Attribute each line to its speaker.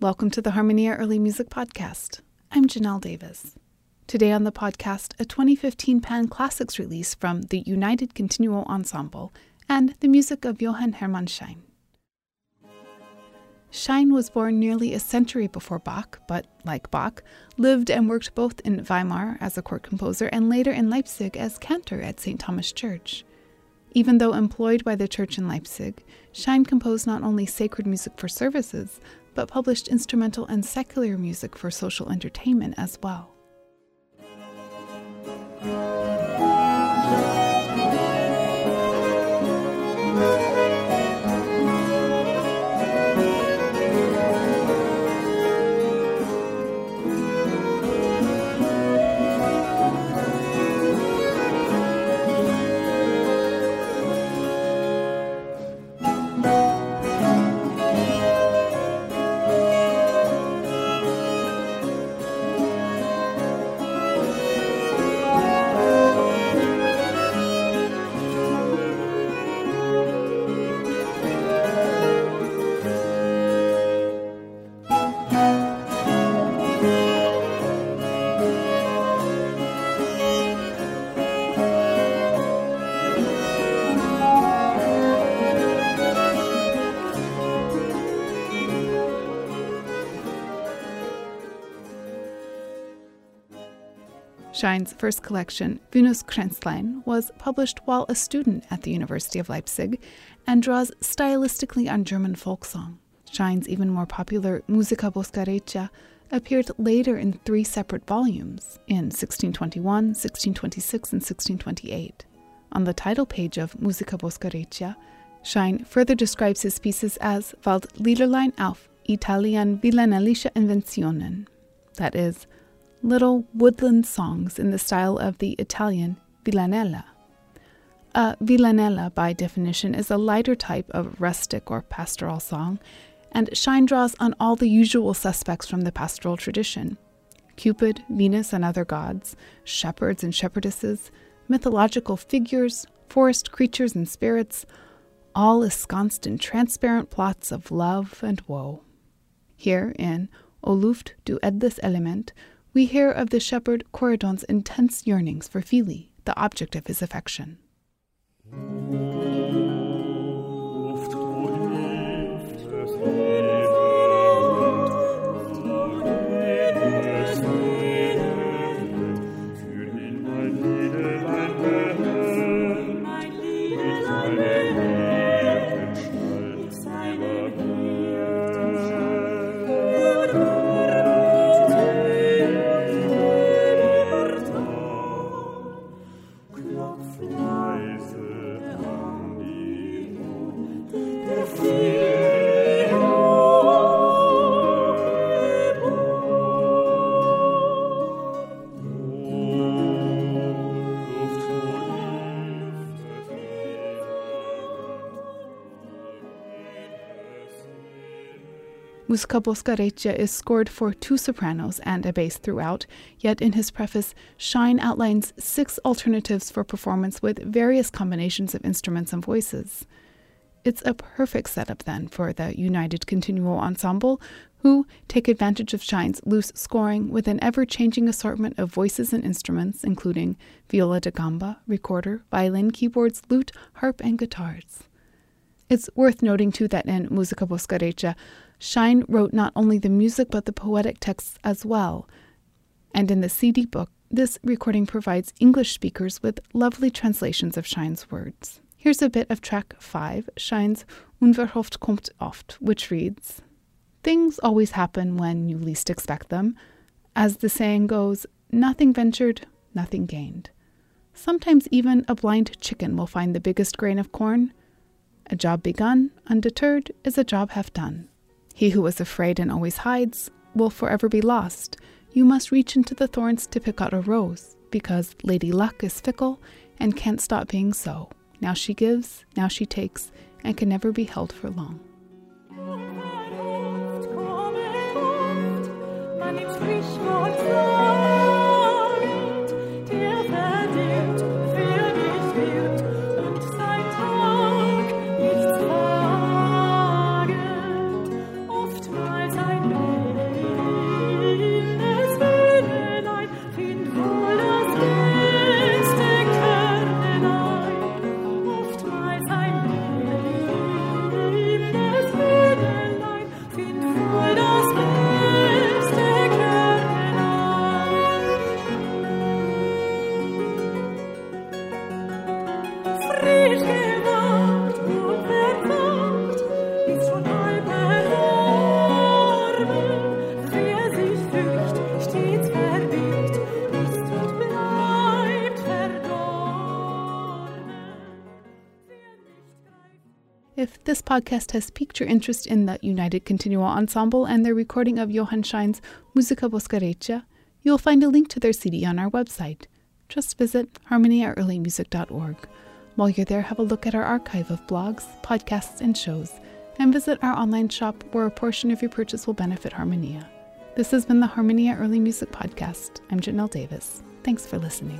Speaker 1: Welcome to the Harmonia Early Music Podcast. I'm Janelle Davis. Today on the podcast, a 2015 Pan Classics release from the United Continuo Ensemble and the music of Johann Hermann Schein. Schein was born nearly a century before Bach, but, like Bach, lived and worked both in Weimar as a court composer and later in Leipzig as cantor at St. Thomas Church. Even though employed by the church in Leipzig, Schein composed not only sacred music for services, but published instrumental and secular music for social entertainment as well. Schein's first collection, Venus Kränzlein, was published while a student at the University of Leipzig and draws stylistically on German folk song. Schein's even more popular Musica Boscareccia appeared later in three separate volumes in 1621, 1626, and 1628. On the title page of Musica Boscareccia, Schein further describes his pieces as Waldliederlein auf Italian villanellische Inventionen, that is, little woodland songs in the style of the Italian villanella. A villanella, by definition, is a lighter type of rustic or pastoral song, and Schein draws on all the usual suspects from the pastoral tradition Cupid, Venus, and other gods, shepherds and shepherdesses, mythological figures, forest creatures and spirits, all ensconced in transparent plots of love and woe. Here in O Luft du edles Element, we hear of the shepherd Corydon's intense yearnings for Fili, the object of his affection. Musica Boscareccia is scored for two sopranos and a bass throughout, yet in his preface, Schein outlines six alternatives for performance with various combinations of instruments and voices. It's a perfect setup, then, for the United Continuo Ensemble, who take advantage of Schein's loose scoring with an ever changing assortment of voices and instruments, including viola da gamba, recorder, violin, keyboards, lute, harp, and guitars. It's worth noting, too, that in Musica Boscareccia, Schein wrote not only the music but the poetic texts as well. And in the CD book, this recording provides English speakers with lovely translations of Schein's words. Here's a bit of track 5, Schein's Unverhofft kommt oft, which reads Things always happen when you least expect them. As the saying goes, nothing ventured, nothing gained. Sometimes even a blind chicken will find the biggest grain of corn. A job begun, undeterred, is a job half done. He who is afraid and always hides will forever be lost. You must reach into the thorns to pick out a rose, because Lady Luck is fickle and can't stop being so. Now she gives, now she takes, and can never be held for long. This podcast has piqued your interest in the United Continuo Ensemble and their recording of Johann Schein's Musica Boscareccia, you will find a link to their CD on our website. Just visit harmoniaearlymusic.org. While you're there, have a look at our archive of blogs, podcasts, and shows, and visit our online shop where a portion of your purchase will benefit Harmonia. This has been the Harmonia Early Music Podcast. I'm Janelle Davis. Thanks for listening.